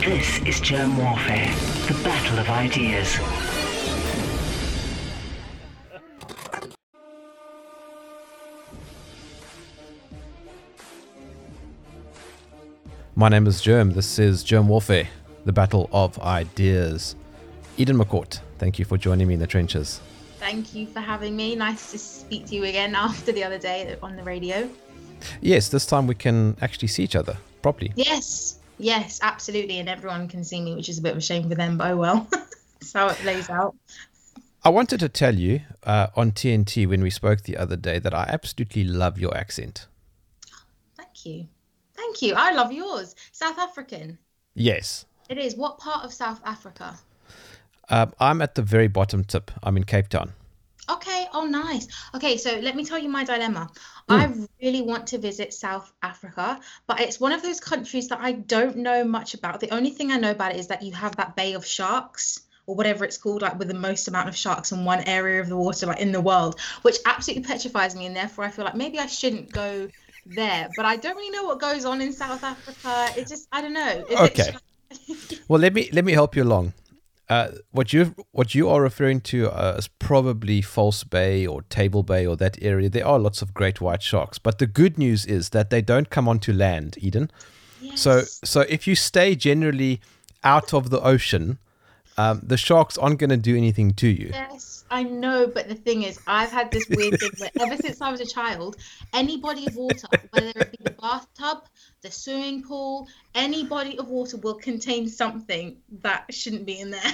This is Germ Warfare, the battle of ideas. My name is Germ. This is Germ Warfare, the battle of ideas. Eden McCourt, thank you for joining me in the trenches. Thank you for having me. Nice to speak to you again after the other day on the radio. Yes, this time we can actually see each other properly. Yes, yes, absolutely. And everyone can see me, which is a bit of a shame for them, but oh well. That's how it lays out. I wanted to tell you uh, on TNT when we spoke the other day that I absolutely love your accent. Thank you. Thank you. I love yours. South African. Yes. It is. What part of South Africa? Um, I'm at the very bottom tip. I'm in Cape Town. Okay. Oh, nice. Okay, so let me tell you my dilemma. Hmm. I really want to visit South Africa, but it's one of those countries that I don't know much about. The only thing I know about it is that you have that Bay of Sharks or whatever it's called, like with the most amount of sharks in one area of the water, like in the world, which absolutely petrifies me. And therefore, I feel like maybe I shouldn't go there. But I don't really know what goes on in South Africa. It just, I don't know. Is it Okay. Well, let me let me help you along. Uh, what you what you are referring to uh, is probably False Bay or Table Bay or that area. There are lots of great white sharks, but the good news is that they don't come onto land, Eden. So Yes. so if you stay generally out of the ocean, um, the sharks aren't going to do anything to you. Yes, I know, but the thing is, I've had this weird thing where ever since I was a child, any body of water, whether it be the bathtub, the swimming pool, any body of water will contain something that shouldn't be in there.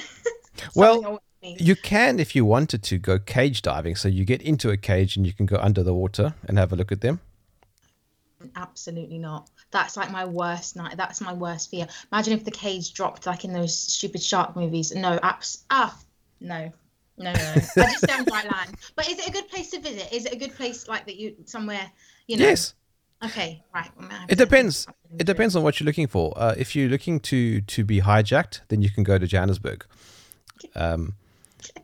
Well, I want to eat. You can, if you wanted to, go cage diving. So you get into a cage and you can go under the water and have a look at them. Absolutely not. That's like my worst night. That's my worst fear. Imagine if the cage dropped like in those stupid shark movies. No, abs. Ah, no. No, no. I just on dry land. But is it a good place to visit? Is it a good place like that you somewhere, you know? Yes. Okay, right. Gonna It depends. It depends on what you're looking for. Uh, if you're looking to to be hijacked, then you can go to Johannesburg. Um,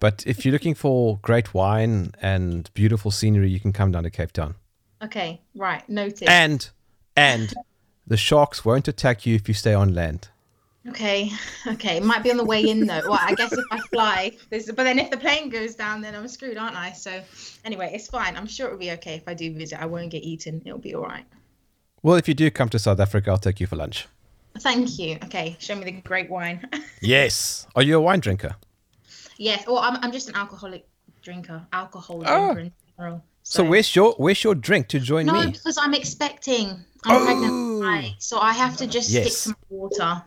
but if you're looking for great wine and beautiful scenery, you can come down to Cape Town. Okay, right. Noted. And and the sharks won't attack you if you stay on land. Okay, okay. It might be on the way in though. Well, I guess if I fly, there's, but then if the plane goes down, then I'm screwed, aren't I? So, anyway, it's fine. I'm sure it'll be okay if I do visit. I won't get eaten. It'll be all right. Well, if you do come to South Africa, I'll take you for lunch. Thank you. Okay, show me the great wine. Yes. Are you a wine drinker? yes. Well, I'm, I'm just an alcoholic drinker. Alcohol Oh. drinker in general. So where's your where's your drink to join No, me? because I'm expecting. I'm Oh. pregnant. Right, so I have to just Yes. stick to my water.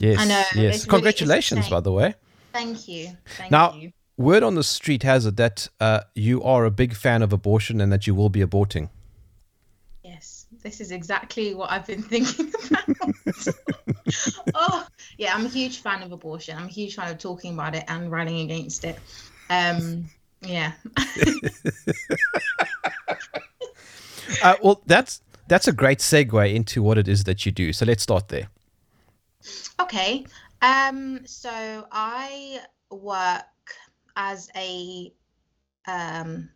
Yes. I know, Yes. it's really- Congratulations, by the way. Thank you. Thank Now, you. word on the street has it that uh, you are a big fan of abortion and that you will be aborting. Yes, this is exactly what I've been thinking about. oh, yeah, I'm a huge fan of abortion. I'm a huge fan of talking about it and rallying against it. Um, yeah. Uh, well, that's that's a great segue into what it is that you do. So let's start there. Okay. Um, so I work as a um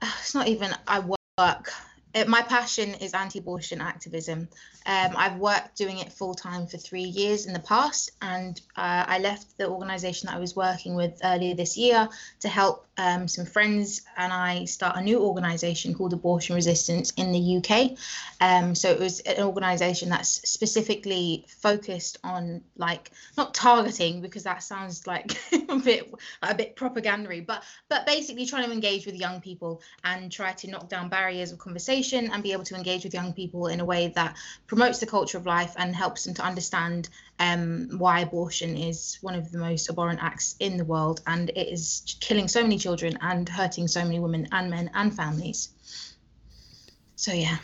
it's not even I work it, my passion is anti-abortion activism. Um, I've worked doing it full time for three years in the past, and uh, I left the organisation that I was working with earlier this year to help um, some friends and I start a new organisation called Abortion Resistance in the UK. Um, so it was an organisation that's specifically focused on like not targeting because that sounds like a bit a bit propagandary, but but basically trying to engage with young people and try to knock down barriers of conversation and be able to engage with young people in a way that promotes the culture of life and helps them to understand um, why abortion is one of the most abhorrent acts in the world and it is killing so many children and hurting so many women and men and families. So yeah.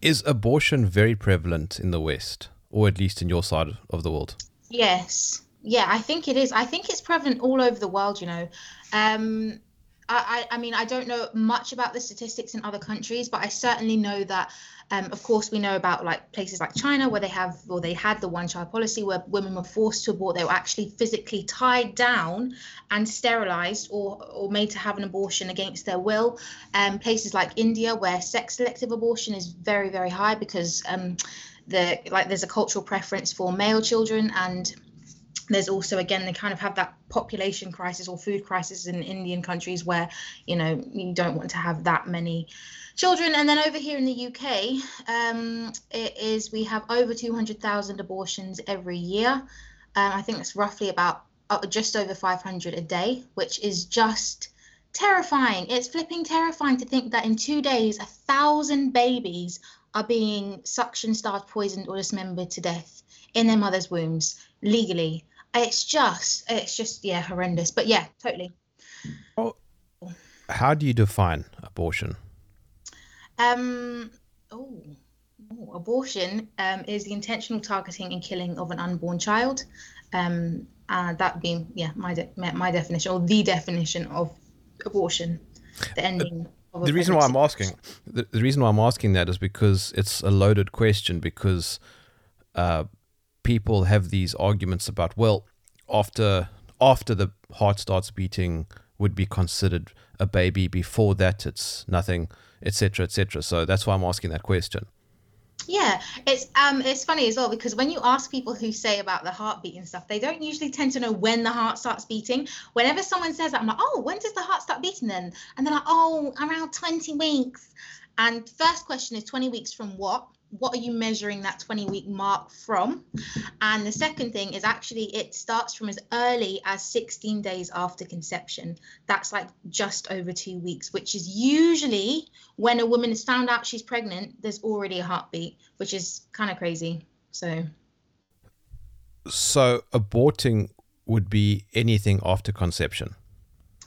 Is abortion very prevalent in the West, or at least in your side of the world? Yes. Yeah, I think it is. I think it's prevalent all over the world, you know. Um, I, I, mean, I don't know much about the statistics in other countries, but I certainly know that, um, of course, we know about like places like China where they have or they had the one child policy where women were forced to abort. They were actually physically tied down and sterilized or, or made to have an abortion against their will. Um, places like India where sex selective abortion is very, very high because um, the like there's a cultural preference for male children and there's also again they kind of have that population crisis or food crisis in indian countries where you know you don't want to have that many children. And then over here in the uk um, it is we have over 200000 abortions every year. Um, i think it's roughly about uh, just over 500 a day which is just terrifying. It's flipping terrifying to think that in two days a thousand babies are being suction starved poisoned or dismembered to death in their mother's wombs legally it's just it's just yeah horrendous but yeah totally. How do you define abortion? Um oh, abortion um, is the intentional targeting and killing of an unborn child. Um uh, that being yeah my de- my definition or the definition of abortion the ending the reason why i'm asking the, the reason why i'm asking that is because it's a loaded question because uh people have these arguments about well after after the heart starts beating would be considered a baby before that it's nothing etc etc so that's why i'm asking that question. Yeah it's um it's funny as well because when you ask people who say about the heartbeat and stuff they don't usually tend to know when the heart starts beating. Whenever someone says that i'm like oh when does the heart start beating then? And they're like oh around 20 weeks. And first question is 20 weeks from what what are you measuring that 20 week mark from? And the second thing is actually it starts from as early as 16 days after conception. That's like just over two weeks, which is usually when a woman is found out she's pregnant, there's already a heartbeat, which is kind of crazy. So, so aborting would be anything after conception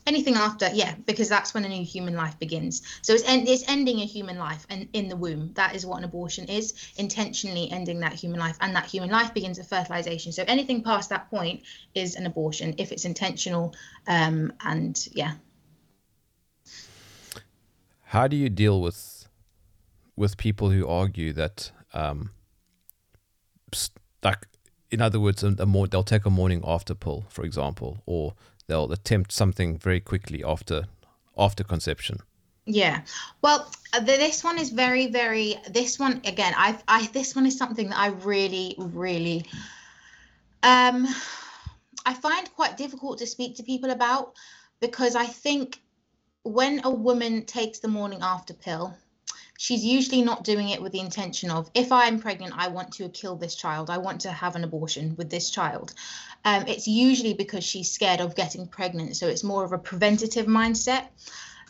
anything after yeah because that's when a new human life begins. So it's, en- it's ending a human life and in the womb. That is what an abortion is intentionally ending that human life and that human life begins at fertilization. So anything past that point is an abortion if it's intentional um, and yeah. How do you deal with with people who argue that um, like in other words a, a more they'll take a morning after pill for example or they'll attempt something very quickly after after conception. Yeah. Well, uh, this one is very, very. This one again. I, I. This one is something that I really, really. Um, I find quite difficult to speak to people about because I think when a woman takes the morning after pill, she's usually not doing it with the intention of if i'm pregnant i want to kill this child i want to have an abortion with this child um, it's usually because she's scared of getting pregnant so it's more of a preventative mindset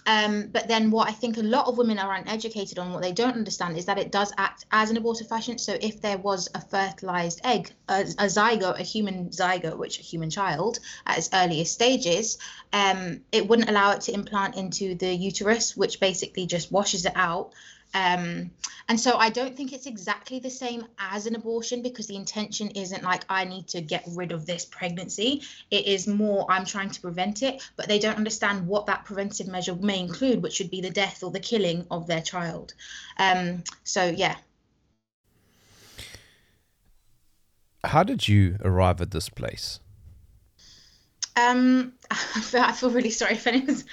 um, but then what I think a lot of women are uneducated on, what they don't understand is that it does act as an abortifacient. So if there was a fertilized egg, a, a zygote, a human zygote, which a human child at its earliest stages, um, it wouldn't allow it to implant into the uterus, which basically just washes it out. Um, and so I don't think it's exactly the same as an abortion because the intention isn't like I need to get rid of this pregnancy. It is more I'm trying to prevent it, but they don't understand what that preventive measure may include, which would be the death or the killing of their child. Um, so yeah. How did you arrive at this place? Um, I feel, really sorry if anyone's.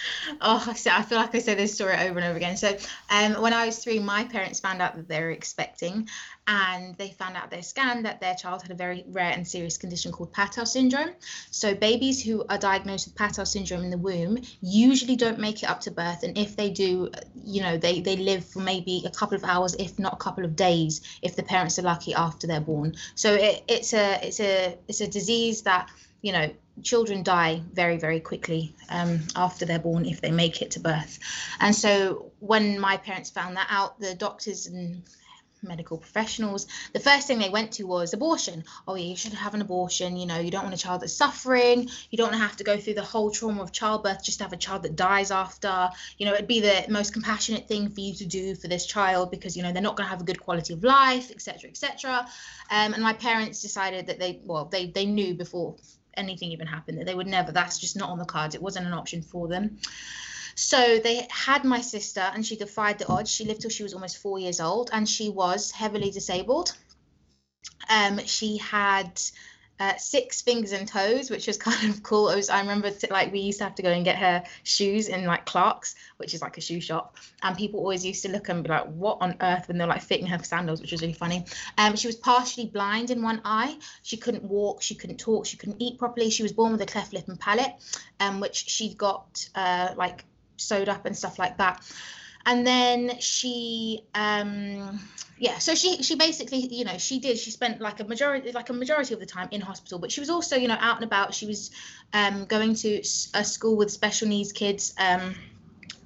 Oh, I feel like I say this story over and over again. So, um, when I was three, my parents found out that they were expecting, and they found out their scan that their child had a very rare and serious condition called Patau syndrome. So, babies who are diagnosed with Patau syndrome in the womb usually don't make it up to birth, and if they do, you know, they they live for maybe a couple of hours, if not a couple of days, if the parents are lucky after they're born. So, it, it's a it's a it's a disease that you know children die very very quickly um, after they're born if they make it to birth. And so when my parents found that out the doctors and medical professionals the first thing they went to was abortion. Oh yeah you should have an abortion. You know you don't want a child that's suffering. You don't want to have to go through the whole trauma of childbirth just to have a child that dies after. You know it'd be the most compassionate thing for you to do for this child because you know they're not going to have a good quality of life etc etc um, and my parents decided that they well they they knew before anything even happened that they would never that's just not on the cards. It wasn't an option for them. So they had my sister and she defied the odds. She lived till she was almost four years old and she was heavily disabled. Um, she had uh, six fingers and toes, which was kind of cool. It was, I remember like we used to have to go and get her shoes in like Clarks, which is like a shoe shop, and people always used to look and be like, "What on earth?" when they're like fitting her sandals, which was really funny. Um, she was partially blind in one eye. She couldn't walk, she couldn't talk, she couldn't eat properly. She was born with a cleft lip and palate, um, which she got uh, like sewed up and stuff like that and then she um yeah so she she basically you know she did she spent like a majority like a majority of the time in hospital but she was also you know out and about. She was um going to a school with special needs kids um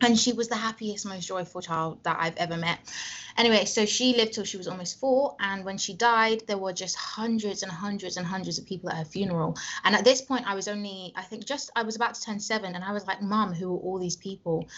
and she was the happiest most joyful child that i've ever met. Anyway so she lived till she was almost four and when she died there were just hundreds and hundreds and hundreds of people at her funeral. And at this point i was only i think just i was about to turn seven and i was like mom who are all these people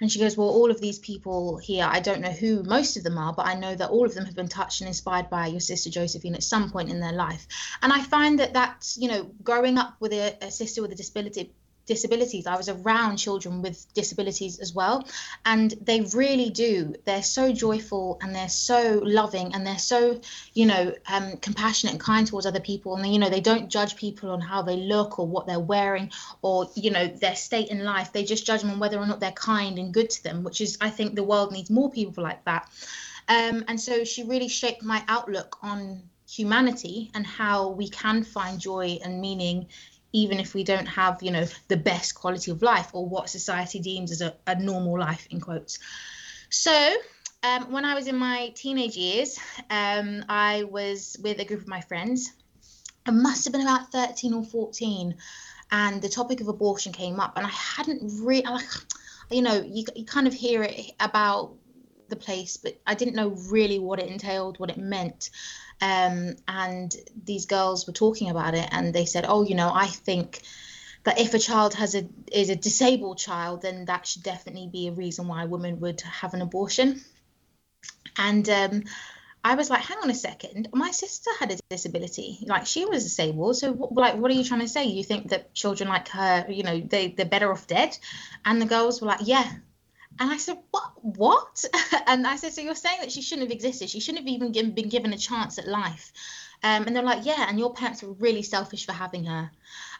and she goes, Well, all of these people here, I don't know who most of them are, but I know that all of them have been touched and inspired by your sister Josephine at some point in their life. And I find that that's, you know, growing up with a, a sister with a disability disabilities. I was around children with disabilities as well. And they really do. They're so joyful and they're so loving and they're so, you know, um, compassionate and kind towards other people. And, you know, they don't judge people on how they look or what they're wearing or, you know, their state in life. They just judge them on whether or not they're kind and good to them, which is, I think the world needs more people like that. Um, and so she really shaped my outlook on humanity and how we can find joy and meaning even if we don't have you know the best quality of life or what society deems as a, a normal life in quotes. So um, when i was in my teenage years um, i was with a group of my friends. It must have been about 13 or 14 and the topic of abortion came up and i hadn't really you know you, you kind of hear it about the place but i didn't know really what it entailed what it meant um, and these girls were talking about it and they said oh you know i think that if a child has a is a disabled child then that should definitely be a reason why a woman would have an abortion and um, I was like, hang on a second, my sister had a disability, like she was disabled. So, what, like, what are you trying to say? You think that children like her, you know, they they're better off dead? And the girls were like, yeah, and I said, what? What? and I said, so you're saying that she shouldn't have existed? She shouldn't have even been given a chance at life. Um, and they're like, yeah, and your parents were really selfish for having her.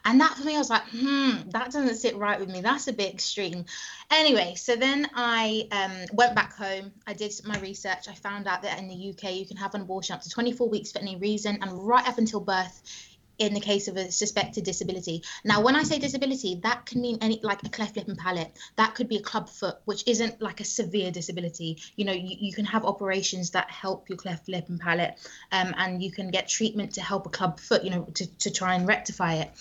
And that for me, I was like, hmm, that doesn't sit right with me. That's a bit extreme. Anyway, so then I um, went back home. I did my research. I found out that in the UK, you can have an abortion up to 24 weeks for any reason. And right up until birth, in the case of a suspected disability. Now, when I say disability, that can mean any like a cleft lip and palate. That could be a club foot, which isn't like a severe disability. You know, you, you can have operations that help your cleft lip and palate, um, and you can get treatment to help a club foot, you know, to, to try and rectify it.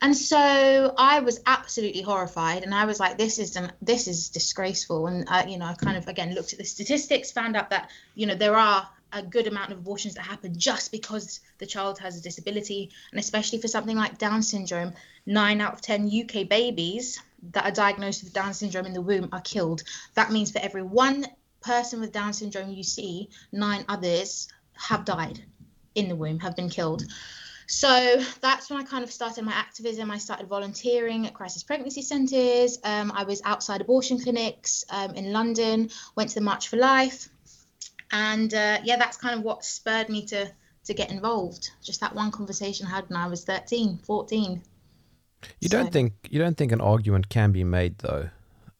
And so I was absolutely horrified, and I was like, "This is an, this is disgraceful." And uh, you know, I kind of again looked at the statistics, found out that you know there are a good amount of abortions that happen just because the child has a disability, and especially for something like Down syndrome, nine out of 10 UK babies that are diagnosed with Down syndrome in the womb are killed. That means for every one person with Down syndrome you see, nine others have died in the womb, have been killed. So that's when I kind of started my activism. I started volunteering at crisis pregnancy centres. Um, I was outside abortion clinics um, in London, went to the March for Life, and uh, yeah that's kind of what spurred me to to get involved just that one conversation I had when i was 13 14 you so. don't think you don't think an argument can be made though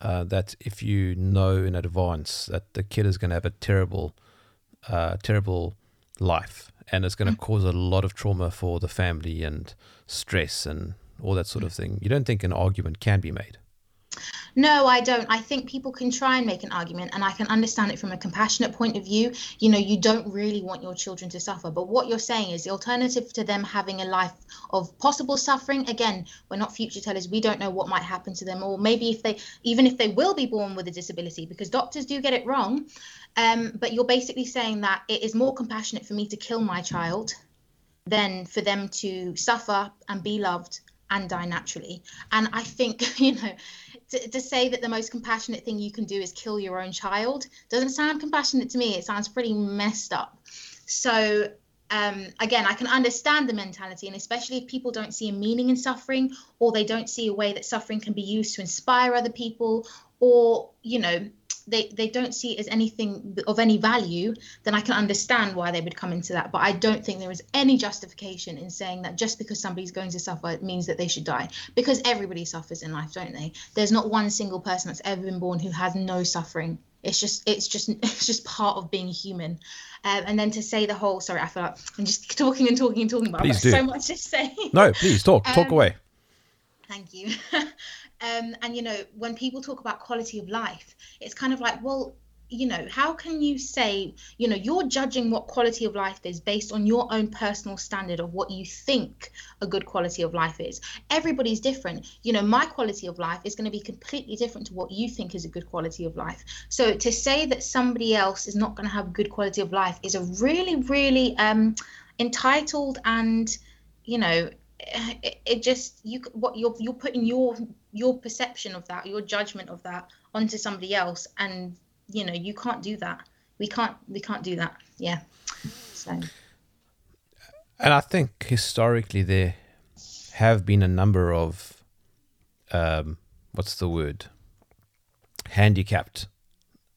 uh, that if you know in advance that the kid is going to have a terrible uh, terrible life and it's going to mm-hmm. cause a lot of trauma for the family and stress and all that sort mm-hmm. of thing you don't think an argument can be made no, I don't. I think people can try and make an argument, and I can understand it from a compassionate point of view. You know, you don't really want your children to suffer, but what you're saying is the alternative to them having a life of possible suffering. Again, we're not future tellers. We don't know what might happen to them, or maybe if they, even if they will be born with a disability, because doctors do get it wrong. Um, but you're basically saying that it is more compassionate for me to kill my child than for them to suffer and be loved and die naturally. And I think, you know, to, to say that the most compassionate thing you can do is kill your own child doesn't sound compassionate to me. It sounds pretty messed up. So um, again, I can understand the mentality, and especially if people don't see a meaning in suffering, or they don't see a way that suffering can be used to inspire other people, or you know, they they don't see it as anything of any value, then I can understand why they would come into that. But I don't think there is any justification in saying that just because somebody's going to suffer it means that they should die. Because everybody suffers in life, don't they? There's not one single person that's ever been born who has no suffering. It's just it's just it's just part of being human. Um, and then to say the whole sorry, I feel like I'm just talking and talking and talking about Please do. so much to say. No, please talk. Talk Um, away. Thank you. um, and you know, when people talk about quality of life, it's kind of like, well, you know, how can you say, you know, you're judging what quality of life is based on your own personal standard of what you think a good quality of life is? Everybody's different. You know, my quality of life is going to be completely different to what you think is a good quality of life. So to say that somebody else is not going to have a good quality of life is a really, really um, entitled and, you know, it, it just you what you're you're putting your your perception of that your judgment of that onto somebody else and you know you can't do that. We can't we can't do that. Yeah. So. And I think historically there have been a number of, um, what's the word, handicapped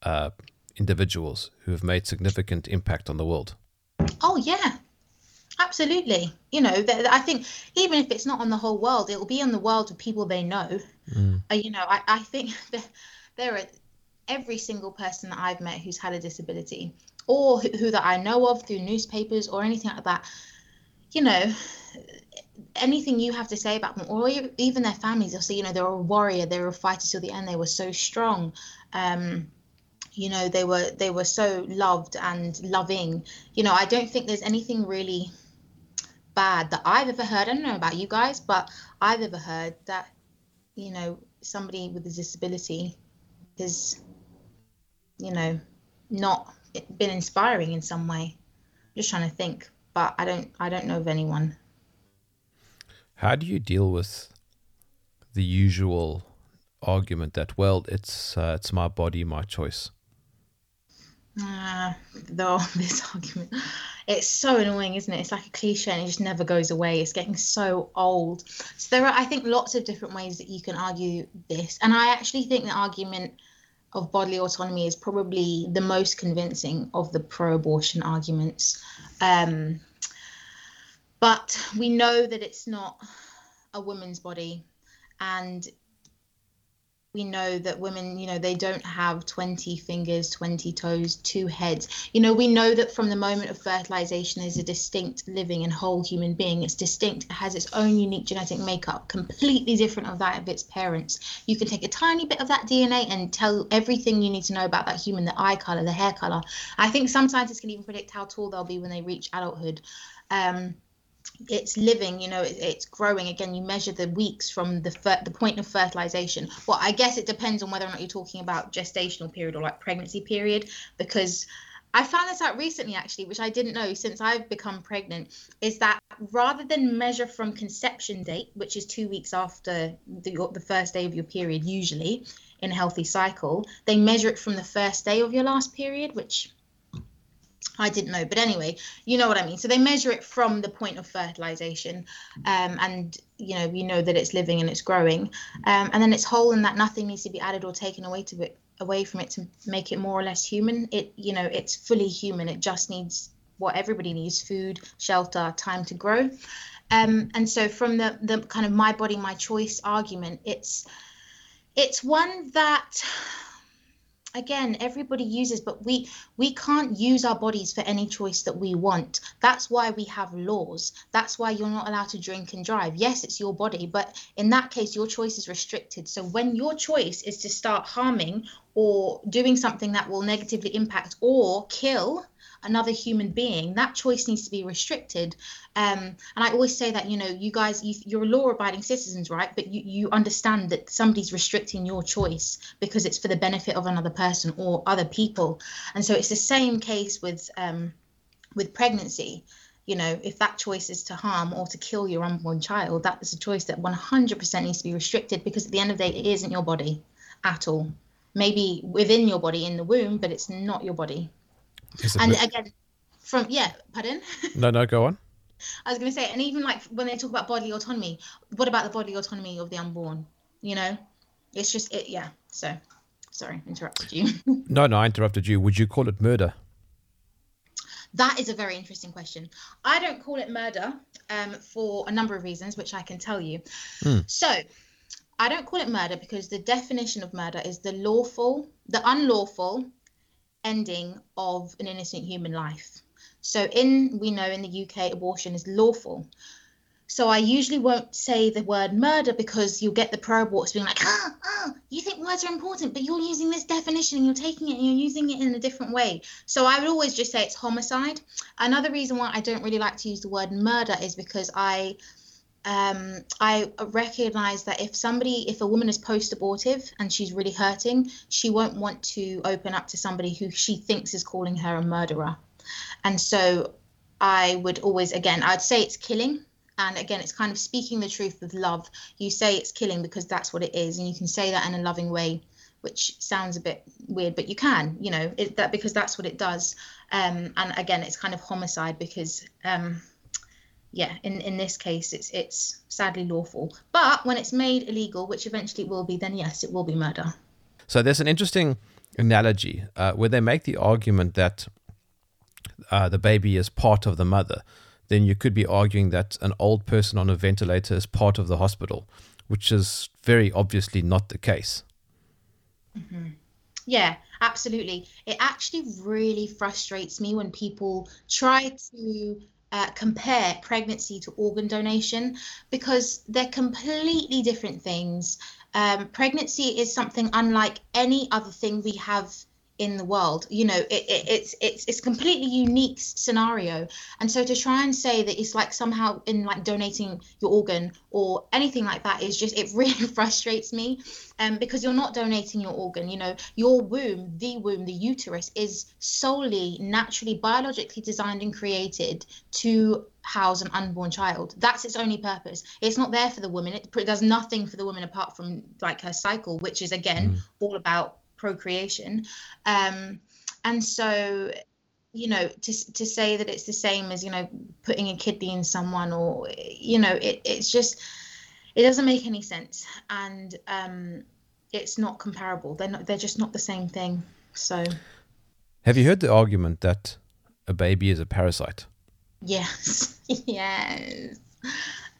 uh, individuals who have made significant impact on the world. oh yeah absolutely. You know th- i think even if it's not on the whole world it will be on the world of people they know. Uh, you know i, I think that there are every single person that i've met who's had a disability or who, who that i know of through newspapers or anything like that you know anything you have to say about them or even their families they'll say you know they were a warrior they were a fighter till the end they were so strong um you know they were they were so loved and loving. You know i don't think there's anything really bad that i've ever heard. I don't know about you guys but i've ever heard that you know somebody with a disability is you know not been inspiring in some way. Just trying to think but i don't i don't know of anyone. How do you deal with the usual argument that, well, it's uh, it's my body, my choice? Uh, though this argument, it's so annoying, isn't it? It's like a cliche and it just never goes away. It's getting so old. So there are, I think, lots of different ways that you can argue this, and I actually think the argument of bodily autonomy is probably the most convincing of the pro-abortion arguments. Um, but we know that it's not a woman's body, and we know that women, you know, they don't have 20 fingers, 20 toes, two heads. You know, we know that from the moment of fertilization is a distinct living and whole human being. It's distinct, it has its own unique genetic makeup, completely different of that of its parents. You can take a tiny bit of that DNA and tell everything you need to know about that human, the eye color, the hair color. I think some scientists can even predict how tall they'll be when they reach adulthood. Um, it's living you know it, it's growing. Again you measure the weeks from the the point of fertilization. Well i guess it depends on whether or not you're talking about gestational period or like pregnancy period because i found this out recently actually which i didn't know since i've become pregnant is that rather than measure from conception date which is two weeks after the, the first day of your period usually in a healthy cycle they measure it from the first day of your last period which I didn't know, but anyway, you know what I mean. So they measure it from the point of fertilization, um, and you know we know that it's living and it's growing, um, and then it's whole and that nothing needs to be added or taken away to it away from it to make it more or less human. It you know it's fully human. It just needs what everybody needs: food, shelter, time to grow. Um, and so from the the kind of my body, my choice argument, it's it's one that again everybody uses but we we can't use our bodies for any choice that we want. That's why we have laws. That's why you're not allowed to drink and drive. Yes it's your body but in that case your choice is restricted. So when your choice is to start harming or doing something that will negatively impact or kill another human being that choice needs to be restricted. Um, and i always say that you know you guys you, you're law abiding citizens right? But you, you understand that somebody's restricting your choice because it's for the benefit of another person or other people. And so it's the same case with um, with pregnancy. You know if that choice is to harm or to kill your unborn child that is a choice that 100% needs to be restricted because at the end of the day it isn't your body at all. Maybe within your body in the womb but it's not your body and mi- again from yeah pardon no, no, go on. i was going to say and even like when they talk about bodily autonomy what about the bodily autonomy of the unborn you know it's just it yeah so sorry, interrupted you. No, no, I interrupted you. Would you call it murder? That is a very interesting question. I don't call it murder um, for a number of reasons, which I can tell you. So, I don't call it murder because the definition of murder is the lawful, the unlawful ending of an innocent human life. So, in we know in the UK, abortion is lawful. So I usually won't say the word murder because you'll get the pro aborts being like, ah, ah, you think words are important, but you're using this definition and you're taking it and you're using it in a different way. So I would always just say it's homicide. Another reason why I don't really like to use the word murder is because I um, I recognize that if somebody, if a woman is post abortive and she's really hurting, she won't want to open up to somebody who she thinks is calling her a murderer. And so I would always, again, I'd say it's killing. And again, it's kind of speaking the truth with love. You say it's killing because that's what it is. And you can say that in a loving way, which sounds a bit weird, but you can, you know, it, that because that's what it does. Um, and again, it's kind of homicide because, um, yeah, in, in this case, it's it's sadly lawful. But when it's made illegal, which eventually it will be, then yes, it will be murder. So there's an interesting analogy uh, where they make the argument that uh, the baby is part of the mother. Then you could be arguing that an old person on a ventilator is part of the hospital, which is very obviously not the case. Yeah, absolutely. It actually really frustrates me when people try to uh, compare pregnancy to organ donation because they're completely different things. Um, pregnancy is something unlike any other thing we have in the world. You know, it, it, it's it's it's completely unique scenario, and so to try and say that it's like somehow in like donating your organ or anything like that is just it really frustrates me, um, because you're not donating your organ. You know, your womb, the womb, the uterus is solely naturally biologically designed and created to house an unborn child. That's its only purpose. It's not there for the woman. It does nothing for the woman apart from like her cycle, which is again all about procreation. Um, and so, you know, to to say that it's the same as you know putting a kidney in someone, or you know, it it's just it doesn't make any sense, and um, it's not comparable. They're not. They're just not the same thing. So Have you heard the argument that a baby is a parasite? yes, yes.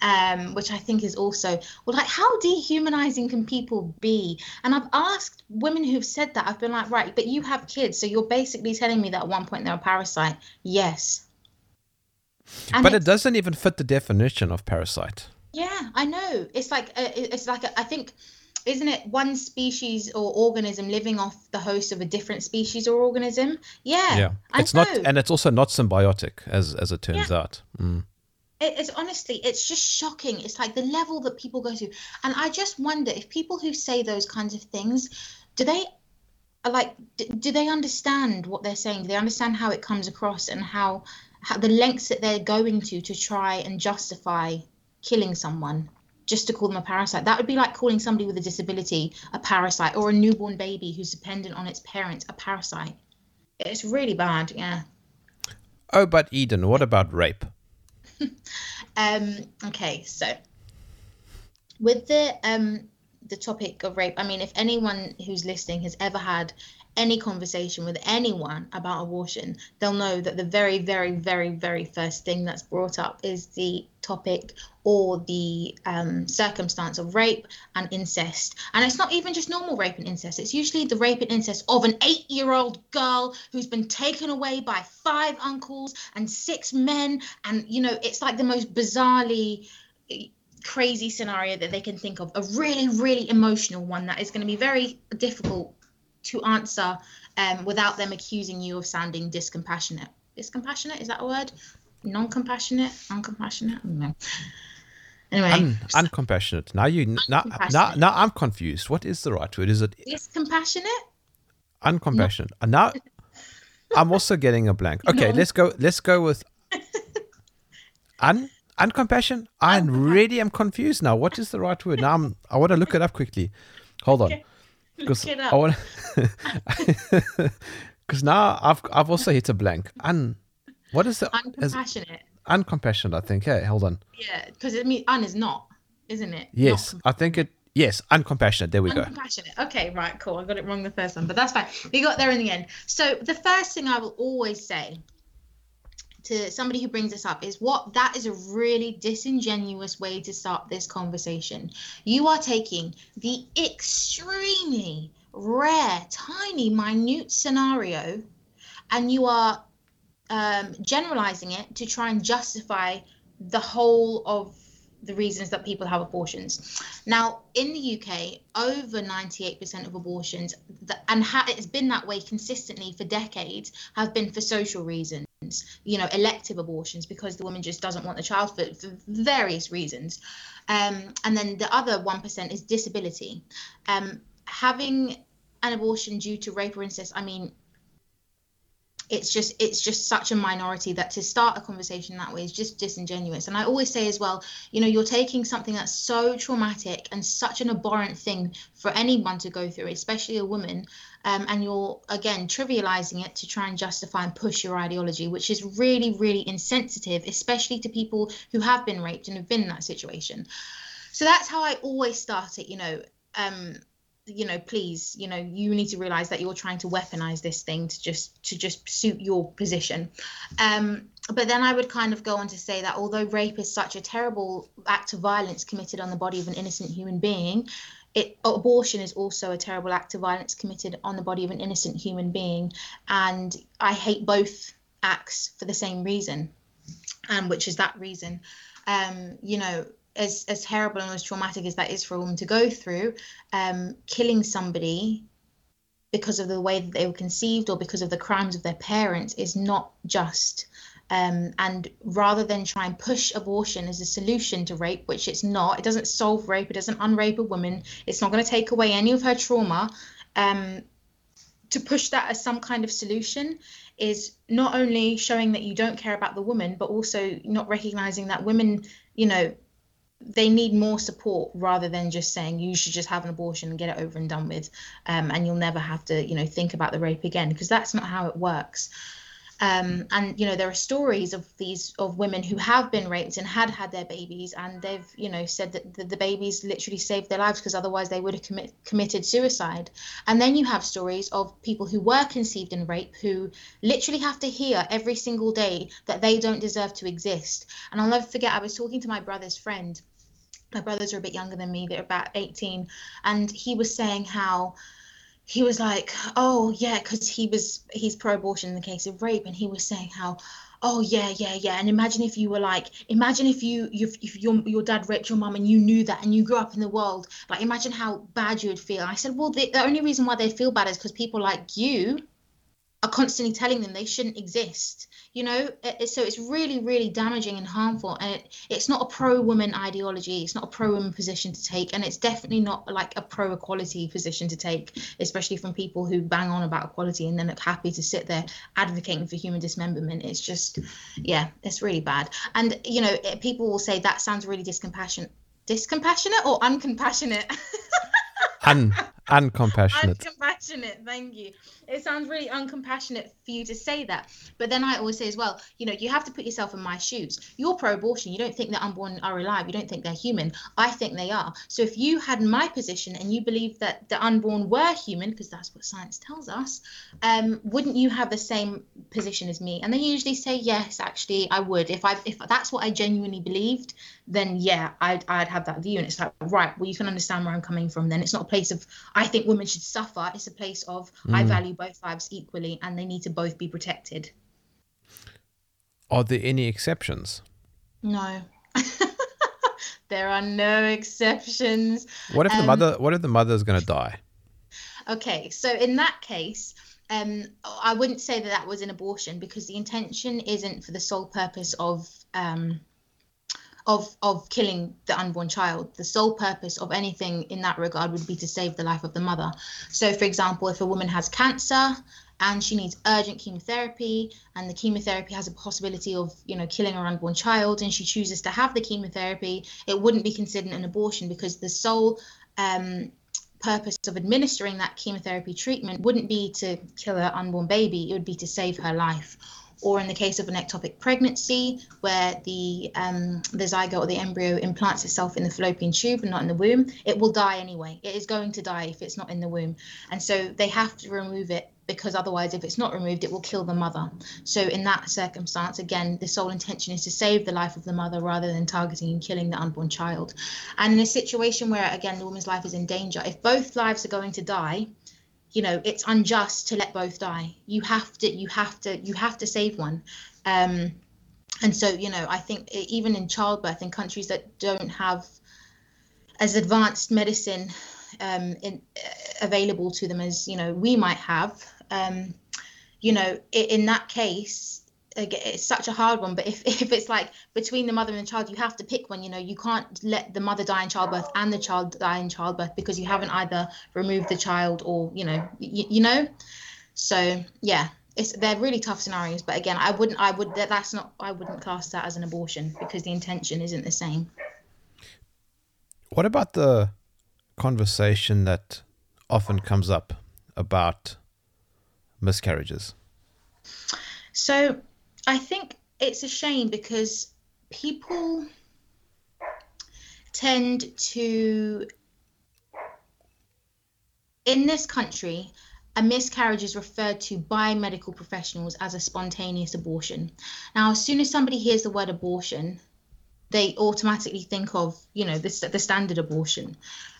Um, which I think is also well, like how dehumanizing can people be? And I've asked women who've said that. I've been like, right, but you have kids, so you're basically telling me that at one point they're a parasite. Yes. And but it doesn't even fit the definition of parasite. Yeah, I know. It's like it- it's like a, I think, isn't it one species or organism living off the host of a different species or organism? Yeah, Yeah, it's not, and it's also not symbiotic, as as it turns out. Mm. It, it's honestly, it's just shocking. It's like the level that people go to, and I just wonder if people who say those kinds of things, do they, like, do, do they understand what they're saying? Do they understand how it comes across and how, how the lengths that they're going to to try and justify killing someone just to call them a parasite? That would be like calling somebody with a disability a parasite or a newborn baby who's dependent on its parents a parasite. It's really bad. Yeah. Oh, but Eden, what about rape? Um, okay, so with the um the topic of rape, I mean, if anyone who's listening has ever had any conversation with anyone about abortion, they'll know that the very, very, very, very first thing that's brought up is the topic or the um, circumstance of rape and incest. And it's not even just normal rape and incest, it's usually the rape and incest of an eight year old girl who's been taken away by five uncles and six men. And, you know, it's like the most bizarrely crazy scenario that they can think of a really really emotional one that is going to be very difficult to answer um, without them accusing you of sounding discompassionate discompassionate is that a word non-compassionate uncompassionate no anyway Un- uncompassionate. Now you now, now now I'm confused. What is the right word? Is it discompassionate uncompassionate? And now I'm also getting a blank. Okay, No. let's go. Let's go with un uncompassion. I really am confused now. What is the right word? Now I'm, I want to look it up quickly. Hold on, Okay. Because I want. Because now I've I've also hit a blank. Un. What is the uncompassionate uncompassionate? I think. Hey, hold on. yeah because it means un is not isn't it Yes, I think it. Yes, uncompassionate. There we go. Uncompassionate. Okay, right, cool. I got it wrong the first one, but that's fine. We got there in the end. So the first thing I will always say to somebody who brings this up is what that is a really disingenuous way to start this conversation. You are taking the extremely rare, tiny, minute scenario and you are um, generalizing it to try and justify the whole of the reasons that people have abortions. Now, in the UK, over 98% of abortions, and it's been that way consistently for decades, have been for social reasons. You know, elective abortions because the woman just doesn't want the child for, for various reasons. Um, and then the other 1% is disability. Um, having an abortion due to rape or incest, I mean, it's just it's just such a minority that to start a conversation that way is just disingenuous and i always say as well you know you're taking something that's so traumatic and such an abhorrent thing for anyone to go through especially a woman um, and you're again trivializing it to try and justify and push your ideology which is really really insensitive especially to people who have been raped and have been in that situation. So that's how i always start it you know um, you know please you know you need to realize that you're trying to weaponize this thing to just to just suit your position. Um but then i would kind of go on to say that although rape is such a terrible act of violence committed on the body of an innocent human being it abortion is also a terrible act of violence committed on the body of an innocent human being and i hate both acts for the same reason um, which is that reason um, you know as as terrible and as traumatic as that is for a woman to go through, um, killing somebody because of the way that they were conceived or because of the crimes of their parents is not just. Um, and rather than try and push abortion as a solution to rape, which it's not, it doesn't solve rape, it doesn't unrape a woman, it's not going to take away any of her trauma. Um, to push that as some kind of solution is not only showing that you don't care about the woman, but also not recognizing that women, you know, they need more support rather than just saying you should just have an abortion and get it over and done with um, and you'll never have to you know think about the rape again because that's not how it works um, and you know there are stories of these of women who have been raped and had had their babies and they've you know said that the, the babies literally saved their lives because otherwise they would have commit, committed suicide. And then you have stories of people who were conceived in rape who literally have to hear every single day that they don't deserve to exist. And i'll never forget i was talking to my brother's friend. My brothers are a bit younger than me they're about 18 and he was saying how he was like oh yeah because he was he's pro-abortion in the case of rape and he was saying how oh yeah yeah yeah. And imagine if you were like imagine if you if, if your your dad raped your mom and you knew that and you grew up in the world like imagine how bad you would feel. I said well the, the only reason why they feel bad is because people like you are constantly telling them they shouldn't exist you know? Uh, uh, so it's really really damaging and harmful and it, it's not a pro woman ideology it's not a pro woman position to take and it's definitely not like a pro equality position to take especially from people who bang on about equality and then look happy to sit there advocating for human dismemberment. It's just yeah it's really bad. And you know uh, people will say that sounds really discompassionate discompassionate or uncompassionate? Un uncompassionate. Uncompassionate, thank you. It sounds really uncompassionate for you to say that. But then I always say as well, you know, you have to put yourself in my shoes. You're pro abortion. You don't think that unborn are alive. You don't think they're human. I think they are. So if you had my position and you believe that the unborn were human, because that's what science tells us, um, wouldn't you have the same position as me? And they usually say, yes, actually, I would. If I if that's what I genuinely believed, then yeah, I'd, I'd have that view. And it's like, right, well, you can understand where I'm coming from then. It's not a place of, I think women should suffer. It's a place of, mm. I value both lives equally and they need to both be protected. Are there any exceptions? No. there are no exceptions. What if um, the mother, what if the mother is going to die? Okay, so in that case, um, I wouldn't say that that was an abortion because the intention isn't for the sole purpose of um, of of killing the unborn child. The sole purpose of anything in that regard would be to save the life of the mother. So, for example, if a woman has cancer and she needs urgent chemotherapy and the chemotherapy has a possibility of you know killing her unborn child and she chooses to have the chemotherapy it wouldn't be considered an abortion because the sole um, purpose of administering that chemotherapy treatment wouldn't be to kill her unborn baby it would be to save her life or in the case of an ectopic pregnancy, where the um, the zygote or the embryo implants itself in the fallopian tube and not in the womb, it will die anyway. It is going to die if it's not in the womb, and so they have to remove it because otherwise, if it's not removed, it will kill the mother. So in that circumstance, again, the sole intention is to save the life of the mother rather than targeting and killing the unborn child. And in a situation where again the woman's life is in danger, if both lives are going to die you know it's unjust to let both die. You have to you have to you have to save one. Um and so you know i think even in childbirth in countries that don't have as advanced medicine um in, uh, available to them as you know we might have um you know in that case it's such a hard one but if, if it's like between the mother and the child you have to pick one you know you can't let the mother die in childbirth and the child die in childbirth because you haven't either removed the child or you know you, you know? So yeah it's they're really tough scenarios but again i wouldn't i would that's not i wouldn't class that as an abortion because the intention isn't the same. What about the conversation that often comes up about miscarriages? So I think it's a shame because people tend to in this country a miscarriage is referred to by medical professionals as a spontaneous abortion. Now, as soon as somebody hears the word abortion, they automatically think of, you know, the, the standard abortion.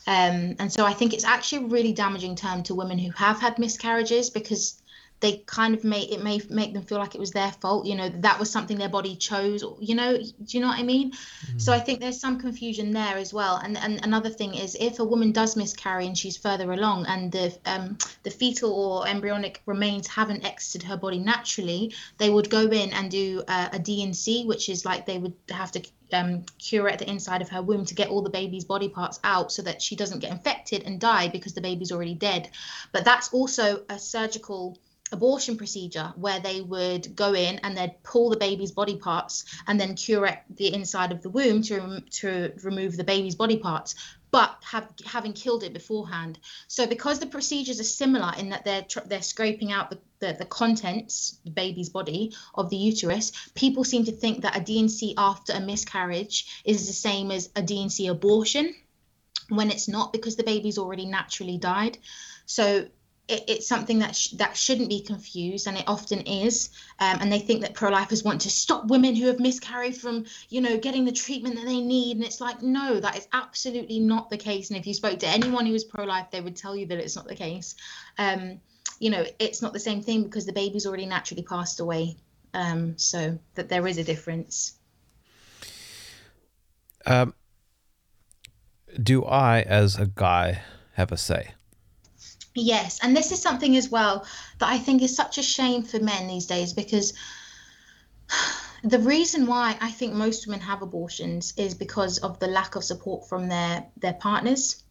Um, and so I think it's actually a really damaging term to women who have had miscarriages because they kind of make it may make them feel like it was their fault you know that was something their body chose you know do you know what i mean mm-hmm. so i think there's some confusion there as well and and another thing is if a woman does miscarry and she's further along and the um the fetal or embryonic remains haven't exited her body naturally they would go in and do uh, a D&C which is like they would have to um, curate the inside of her womb to get all the baby's body parts out so that she doesn't get infected and die because the baby's already dead. But that's also a surgical abortion procedure where they would go in and they'd pull the baby's body parts and then curate the inside of the womb to, to remove the baby's body parts but have, having killed it beforehand. So because the procedures are similar in that they're they're scraping out the, the, the contents the baby's body of the uterus people seem to think that a D&C after a miscarriage is the same as a D&C abortion when it's not because the baby's already naturally died. So it, it's something that sh- that shouldn't be confused, and it often is. Um, and they think that pro-lifers want to stop women who have miscarried from, you know, getting the treatment that they need. And it's like, no, that is absolutely not the case. And if you spoke to anyone who was pro-life, they would tell you that it's not the case. Um, you know, it's not the same thing because the baby's already naturally passed away. Um, so that there is a difference. Um, do I, as a guy, have a say? Yes, and this is something as well that I think is such a shame for men these days because the reason why I think most women have abortions is because of the lack of support from their their partners,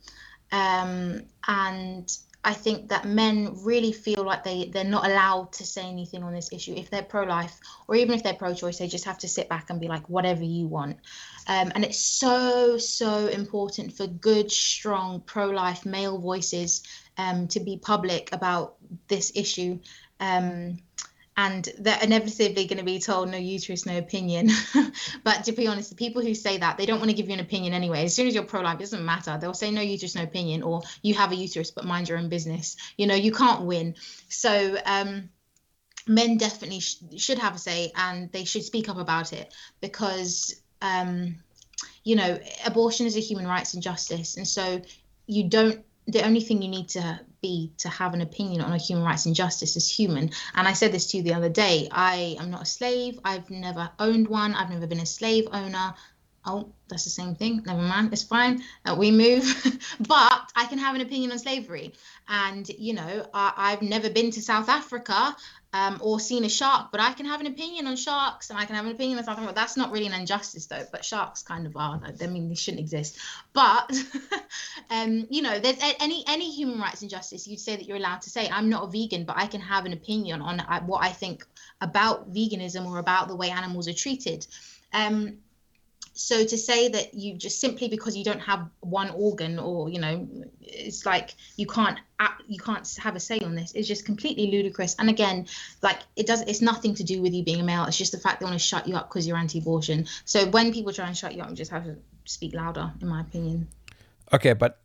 um, and I think that men really feel like they they're not allowed to say anything on this issue. If they're pro-life or even if they're pro-choice they just have to sit back and be like whatever you want. Um, and it's so so important for good strong pro-life male voices um, to be public about this issue. Um, and they're inevitably going to be told no uterus, no opinion. but to be honest, the people who say that they don't want to give you an opinion anyway. As soon as you're pro-life, it doesn't matter. They'll say no uterus, no opinion, or you have a uterus but mind your own business. You know, you can't win. So um, men definitely sh- should have a say, and they should speak up about it because um, you know abortion is a human rights injustice, and so you don't the only thing you need to be to have an opinion on a human rights injustice is human. And I said this to you the other day. I am not a slave. I've never owned one. I've never been a slave owner. Oh, that's the same thing. Never mind. It's fine. Uh, we move. but I can have an opinion on slavery. And, you know, I, have never been to South Africa um, or seen a shark, but I can have an opinion on sharks and I can have an opinion on South Africa. That's not really an injustice, though. But sharks kind of are. I mean, they shouldn't exist. But, um, you know, there's any any human rights injustice you'd say that you're allowed to say. I'm not a vegan, but I can have an opinion on uh, what I think about veganism or about the way animals are treated. Um, so to say that you just simply because you don't have one organ or you know it's like you can't you can't have a say on this is just completely ludicrous. And again like it does it's nothing to do with you being a male it's just the fact they want to shut you up because you're anti-abortion. So when people try and shut you up you just have to speak louder in my opinion. Okay but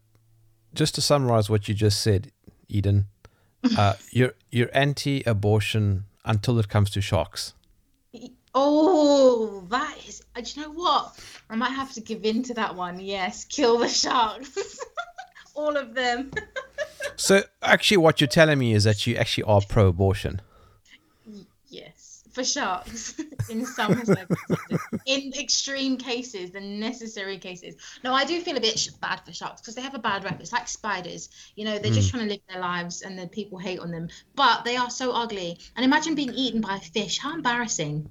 just to summarize what you just said eden uh, you're you're anti-abortion until it comes to sharks Oh, that is. Uh, do you know what? I might have to give in to that one. Yes, kill the sharks. All of them. so, actually, what you're telling me is that you actually are pro abortion. Yes, for sharks in some circumstances. in extreme cases, the necessary cases. No, I do feel a bit bad for sharks because they have a bad rep. It's like spiders. You know, they're mm. just trying to live their lives and then people hate on them. But they are so ugly. And imagine being eaten by a fish. How embarrassing.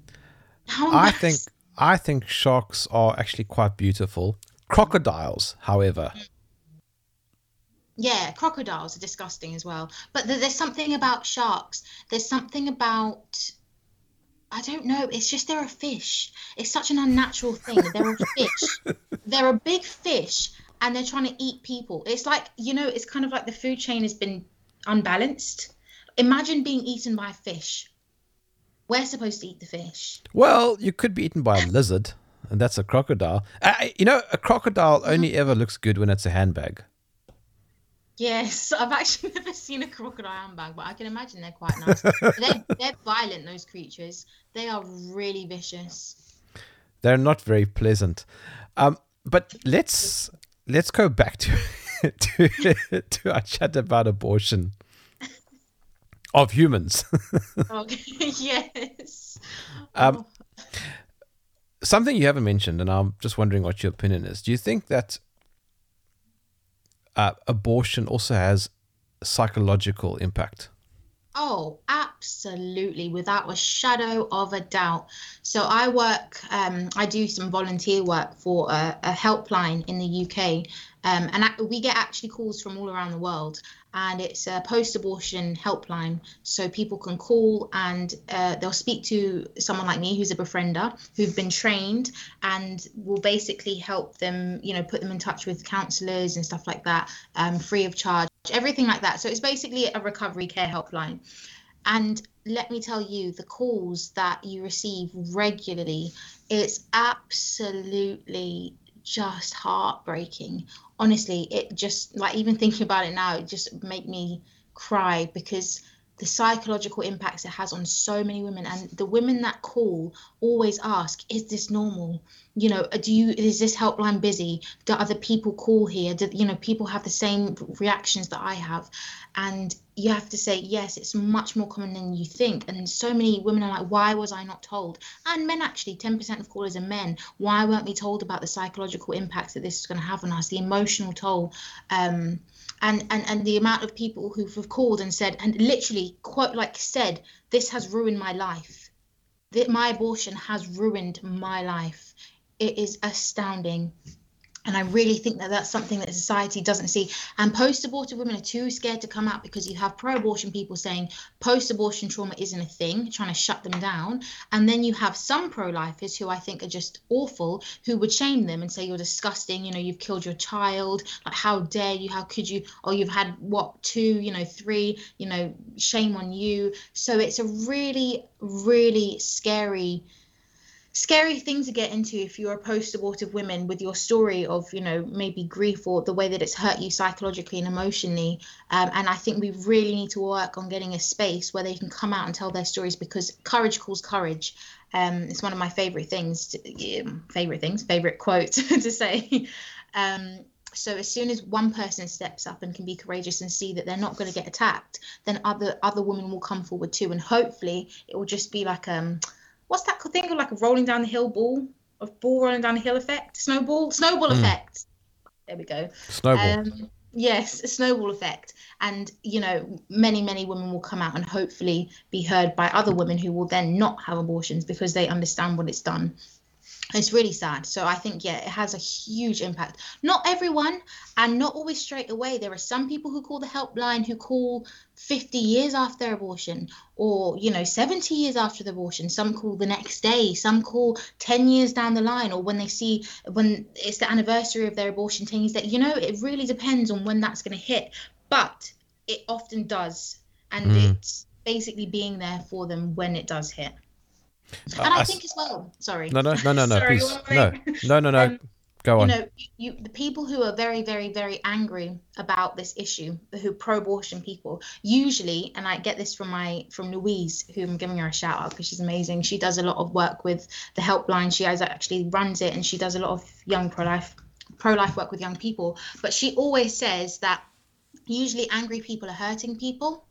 I think I think sharks are actually quite beautiful. Crocodiles, however. Yeah, crocodiles are disgusting as well. But there's something about sharks. There's something about I don't know. It's just they're a fish. It's such an unnatural thing. They're a fish. they're a big fish, and they're trying to eat people. It's like you know. It's kind of like the food chain has been unbalanced. Imagine being eaten by a fish. We're supposed to eat the fish. Well, you could be eaten by a lizard, and that's a crocodile. Uh, you know, a crocodile only ever looks good when it's a handbag. Yes, I've actually never seen a crocodile handbag, but I can imagine they're quite nice. they're, they're violent, those creatures. They are really vicious. They're not very pleasant. Um, but let's let's go back to to, to our chat about abortion of humans. okay. yes. Um, oh. Something you haven't mentioned, and I'm just wondering what your opinion is. Do you think that uh, abortion also has psychological impact? Oh, absolutely, without a shadow of a doubt. So I work, um, I do some volunteer work for a, a helpline in the UK, um, and I, we get actually calls from all around the world and it's a post-abortion helpline. So people can call and uh, they'll speak to someone like me who's a befriender who've been trained and will basically help them you know put them in touch with counselors and stuff like that um, free of charge everything like that. So it's basically a recovery care helpline. And let me tell you the calls that you receive regularly it's absolutely just heartbreaking. Honestly, it just like even thinking about it now, it just make me cry because the psychological impacts it has on so many women. And the women that call always ask is this normal? You know do you is this helpline busy? Do other people call here? Do you know people have the same reactions that i have. And you have to say yes it's much more common than you think. And so many women are like why was i not told? And men actually 10% of callers are men. Why weren't we told about the psychological impacts that this is going to have on us the emotional toll um, and, and and the amount of people who've called and said and literally quote like said this has ruined my life. That my abortion has ruined my life. It is astounding and I really think that that's something that society doesn't see. And post abortive women are too scared to come out because you have pro abortion people saying post abortion trauma isn't a thing, trying to shut them down. And then you have some pro lifers who I think are just awful, who would shame them and say, You're disgusting, you know, you've killed your child. Like, how dare you? How could you? Or you've had what, two, you know, three, you know, shame on you. So it's a really, really scary scary thing to get into if you're a post-abortive woman with your story of you know maybe grief or the way that it's hurt you psychologically and emotionally. Um, and i think we really need to work on getting a space where they can come out and tell their stories because courage calls courage. Um, it's one of my favorite things to, favorite things favorite quote to say. Um, so as soon as one person steps up and can be courageous and see that they're not going to get attacked then other other women will come forward too. And hopefully it will just be like um what's that thing of like a rolling down the hill ball? Of ball rolling down the hill effect? Snowball? Snowball mm. effect. There we go. Snowball. Um, yes a snowball effect. And you know many many women will come out and hopefully be heard by other women who will then not have abortions because they understand what it's done it's really sad. So i think yeah it has a huge impact. Not everyone and not always straight away. There are some people who call the helpline who call 50 years after abortion or you know 70 years after the abortion. Some call the next day. Some call 10 years down the line or when they see when it's the anniversary of their abortion 10 years. That you know it really depends on when that's going to hit. But it often does. And mm. it's basically being there for them when it does hit and I, I think as well. Sorry. No, no, no, no, no. sorry, please, no, no, no, no. Um, Go on. You know, you, the people who are very, very, very angry about this issue, who pro-abortion people, usually, and I get this from my from Louise, who I'm giving her a shout out because she's amazing. She does a lot of work with the helpline. She actually runs it, and she does a lot of young pro-life pro-life work with young people. But she always says that usually angry people are hurting people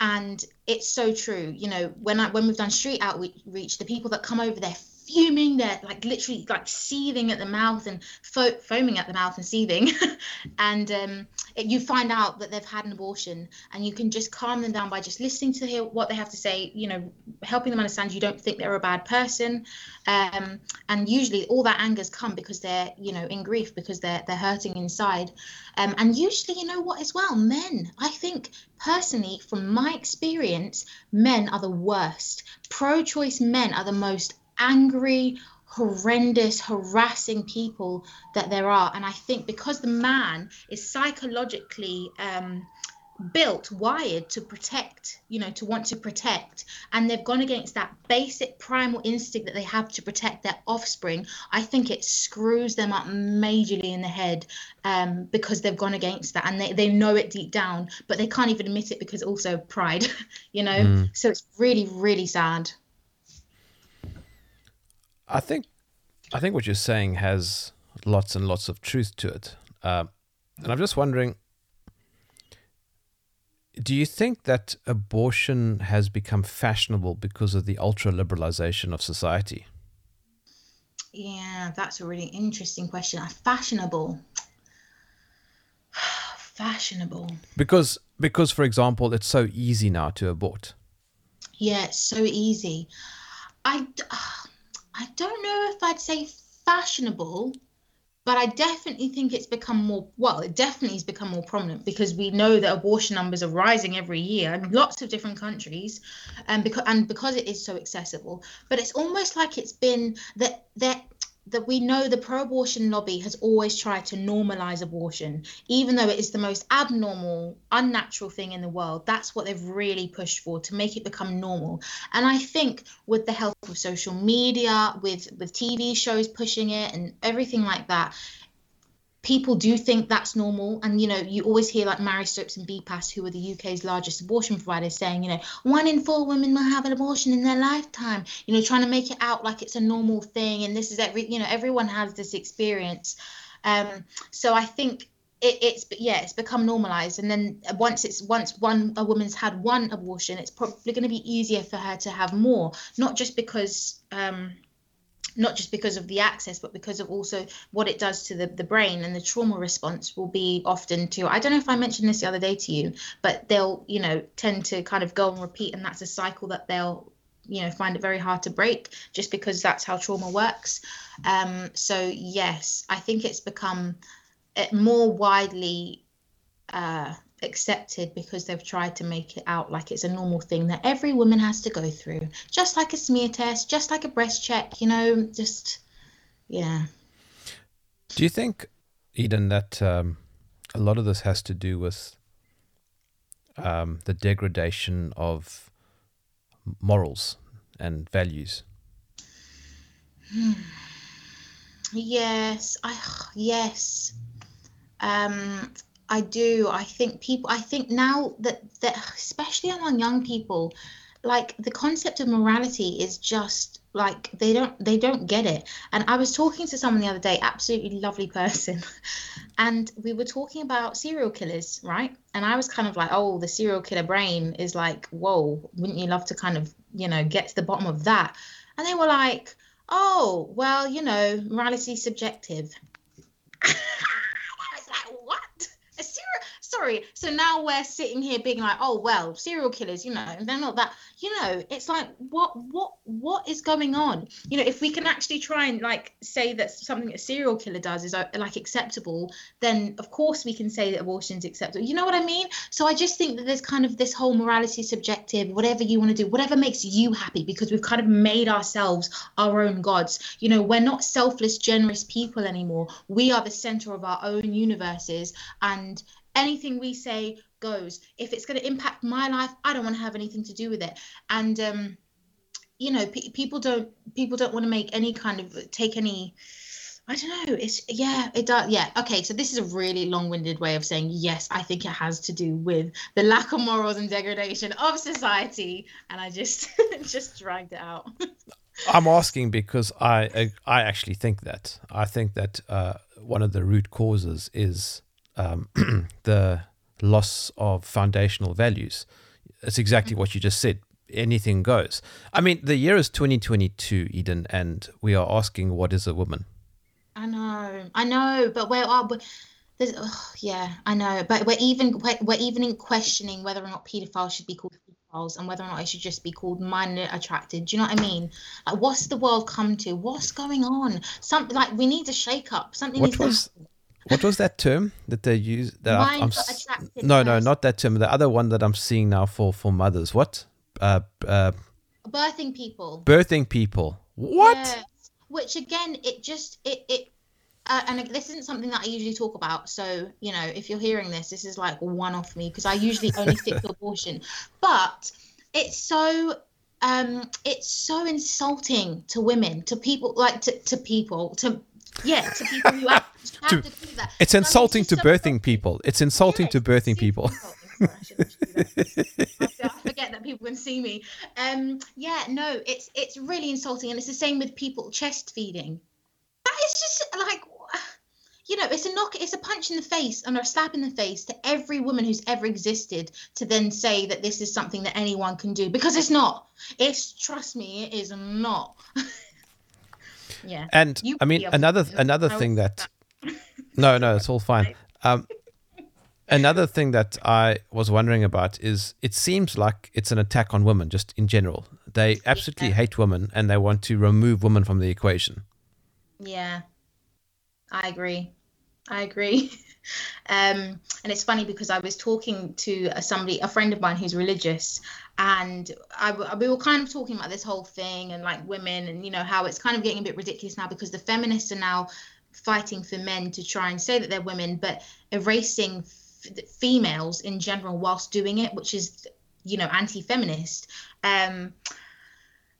and it's so true you know when i when we've done street outreach the people that come over they're fuming they're like literally like seething at the mouth and fo- foaming at the mouth and seething. And um, you find out that they've had an abortion and you can just calm them down by just listening to hear what they have to say you know helping them understand you don't think they're a bad person. Um, and usually all that anger's come because they're you know in grief because they're they're hurting inside. Um, and usually you know what as well men. I think personally from my experience men are the worst. Pro-choice men are the most angry, horrendous, harassing people that there are. And I think because the man is psychologically um, built, wired to protect, you know, to want to protect, and they've gone against that basic primal instinct that they have to protect their offspring, I think it screws them up majorly in the head um, because they've gone against that and they, they know it deep down, but they can't even admit it because also pride, you know? Mm. So it's really, really sad. I think I think what you're saying has lots and lots of truth to it, uh, and I'm just wondering. Do you think that abortion has become fashionable because of the ultra liberalization of society? Yeah, that's a really interesting question. Fashionable. fashionable. Because because for example, it's so easy now to abort. Yeah, it's so easy. I I don't know if I'd say fashionable, but I definitely think it's become more well, it definitely has become more prominent because we know that abortion numbers are rising every year in lots of different countries, um, and because and because it is so accessible. But it's almost like it's been that that that we know the pro abortion lobby has always tried to normalize abortion, even though it is the most abnormal, unnatural thing in the world. That's what they've really pushed for to make it become normal. And I think with the help of social media, with, with TV shows pushing it and everything like that, people do think that's normal. And you know you always hear like Marie Stopes and BPAS who are the UK's largest abortion providers saying you know one in four women will have an abortion in their lifetime. You know trying to make it out like it's a normal thing and this is every you know everyone has this experience. Um so I think it, it's yeah it's become normalized. And then once it's once one a woman's had one abortion it's probably going to be easier for her to have more not just because um not just because of the access, but because of also what it does to the, the brain and the trauma response will be often to, I don't know if I mentioned this the other day to you, but they'll, you know, tend to kind of go and repeat. And that's a cycle that they'll, you know, find it very hard to break just because that's how trauma works. Um, so, yes, I think it's become eh, more widely uh, accepted because they've tried to make it out like it's a normal thing that every woman has to go through, just like a smear test, just like a breast check, you know, just, yeah. Do you think, Eden, that um, a lot of this has to do with um, the degradation of morals and values? Yes, I yes. Um, I do. I think people. I think now that that especially among young people, like the concept of morality is just like they don't they don't get it. And I was talking to someone the other day, absolutely lovely person, and we were talking about serial killers, right? And I was kind of like, oh, the serial killer brain is like, whoa, wouldn't you love to kind of you know get to the bottom of that? And they were like, oh, well, you know, morality subjective. sorry. So now we're sitting here being like, oh well, serial killers, you know, they're not that. You know, it's like what what what is going on? You know, if we can actually try and like say that something a serial killer does is uh, like acceptable, then of course we can say that abortion is acceptable. You know what I mean? So I just think that there's kind of this whole morality subjective, whatever you want to do, whatever makes you happy, because we've kind of made ourselves our own gods. You know, we're not selfless, generous people anymore. We are the center of our own universes and anything we say goes if it's going to impact my life i don't want to have anything to do with it and um you know pe- people don't people don't want to make any kind of take any I don't know. It's yeah, it does. Yeah. Okay. So this is a really long-winded way of saying yes. I think it has to do with the lack of morals and degradation of society, and I just just dragged it out. I'm asking because I I actually think that I think that uh, one of the root causes is um, the loss of foundational values. It's exactly what you just said. Anything goes. I mean, the year is 2022, Eden, and we are asking what is a woman. I know, I know, but where are we? There's, oh, yeah, I know, but we're even we're, we're even in questioning whether or not paedophiles should be called pedophiles and whether or not it should just be called minor attracted. Do you know what I mean? Like, what's the world come to? What's going on? Something like we need a shake up. Something. What was what was that term that they use? That I, am no, no, not that term. The other one that I'm seeing now for for mothers. What? Uh, uh, birthing people. Birthing people. What? Yes. Which again, it just it it. Uh, and this isn't something that I usually talk about. So, you know, if you're hearing this, this is like one off me because I usually only stick to abortion. But it's so um it's so insulting to women, to people like to, to people, to yeah, to people who have, have to, to, do that. It's insulting to birthing people. It's insulting yeah, to birthing people. I, forget that people can see me. Um, yeah, no, it's it's really insulting, and it's the same with people chest feeding. That is just like, you know, it's a knock, it's a punch in the face and a slap in the face to every woman who's ever existed to then say that this is something that anyone can do because it's not. It's trust me, it is not. yeah. And you I mean another another thing that, no no it's all fine. Um, another thing that I was wondering about is it seems like it's an attack on women just in general. They absolutely yeah. hate women and they want to remove women from the equation. Yeah, I agree. I agree. Um, and it's funny because I was talking to a, somebody, a friend of mine who's religious, and I, we were kind of talking about this whole thing and like women and you know how it's kind of getting a bit ridiculous now because the feminists are now fighting for men to try and say that they're women, but erasing f- females in general whilst doing it, which is you know anti-feminist. Um,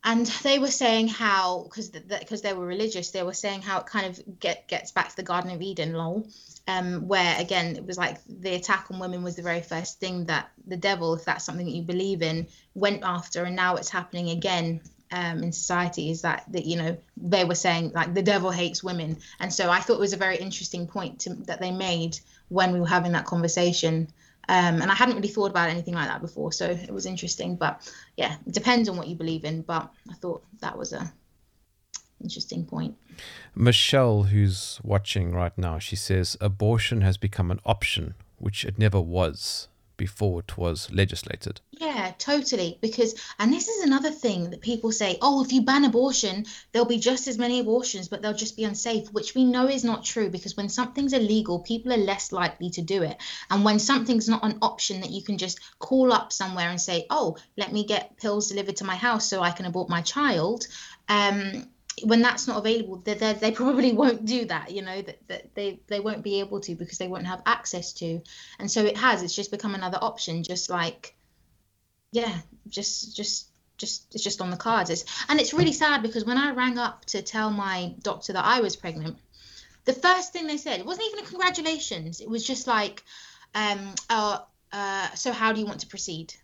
and they were saying how because because the, they were religious they were saying how it kind of get gets back to the garden of eden lol. Um where again it was like the attack on women was the very first thing that the devil if that's something that you believe in went after. And now it's happening again um, in society is that that you know they were saying like the devil hates women. And so i thought it was a very interesting point to, that they made when we were having that conversation um, and I hadn't really thought about anything like that before, so it was interesting. But yeah, it depends on what you believe in. But I thought that was a interesting point. Michelle, who's watching right now, she says abortion has become an option, which it never was before it was legislated. Yeah, totally. Because, and this is another thing that people say, oh, if you ban abortion, there'll be just as many abortions, but they'll just be unsafe, which we know is not true because when something's illegal, people are less likely to do it. And when something's not an option that you can just call up somewhere and say, oh, let me get pills delivered to my house so I can abort my child. Um, when that's not available they, they, they probably won't do that you know that, that they they won't be able to because they won't have access to. And so it has it's just become another option just like yeah just just just it's just on the cards. It's, and it's really sad because when i rang up to tell my doctor that i was pregnant the first thing they said it wasn't even a congratulations it was just like um oh uh so how do you want to proceed?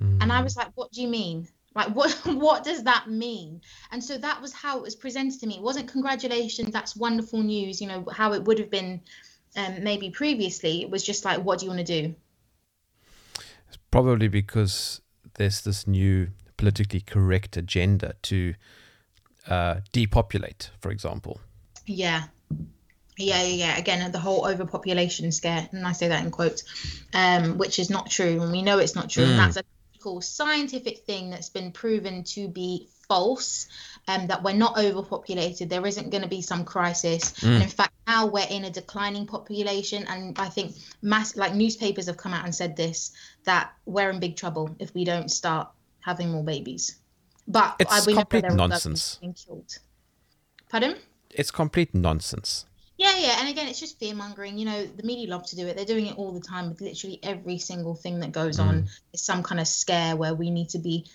Mm. and i was like what do you mean like what what does that mean and so that was how it was presented to me it wasn't congratulations that's wonderful news you know how it would have been um, maybe previously it was just like what do you want to do it's probably because there's this new politically correct agenda to uh, depopulate for example yeah Yeah, yeah, yeah. Again, the whole overpopulation scare, and I say that in quotes, um, which is not true, and we know it's not true. Mm. And that's a scientific thing that's been proven to be false. Um, that we're not overpopulated. There isn't going to be some crisis, Mm. and in fact, now we're in a declining population. And I think mass, like newspapers, have come out and said this that we're in big trouble if we don't start having more babies. But It's I, complete there are others nonsense. Pardon? It's complete nonsense. Yeah, yeah, and again, it's just fear mongering. You know, the media love to do it. They're doing it all the time with literally every single thing that goes on. It's some kind of scare where we need to be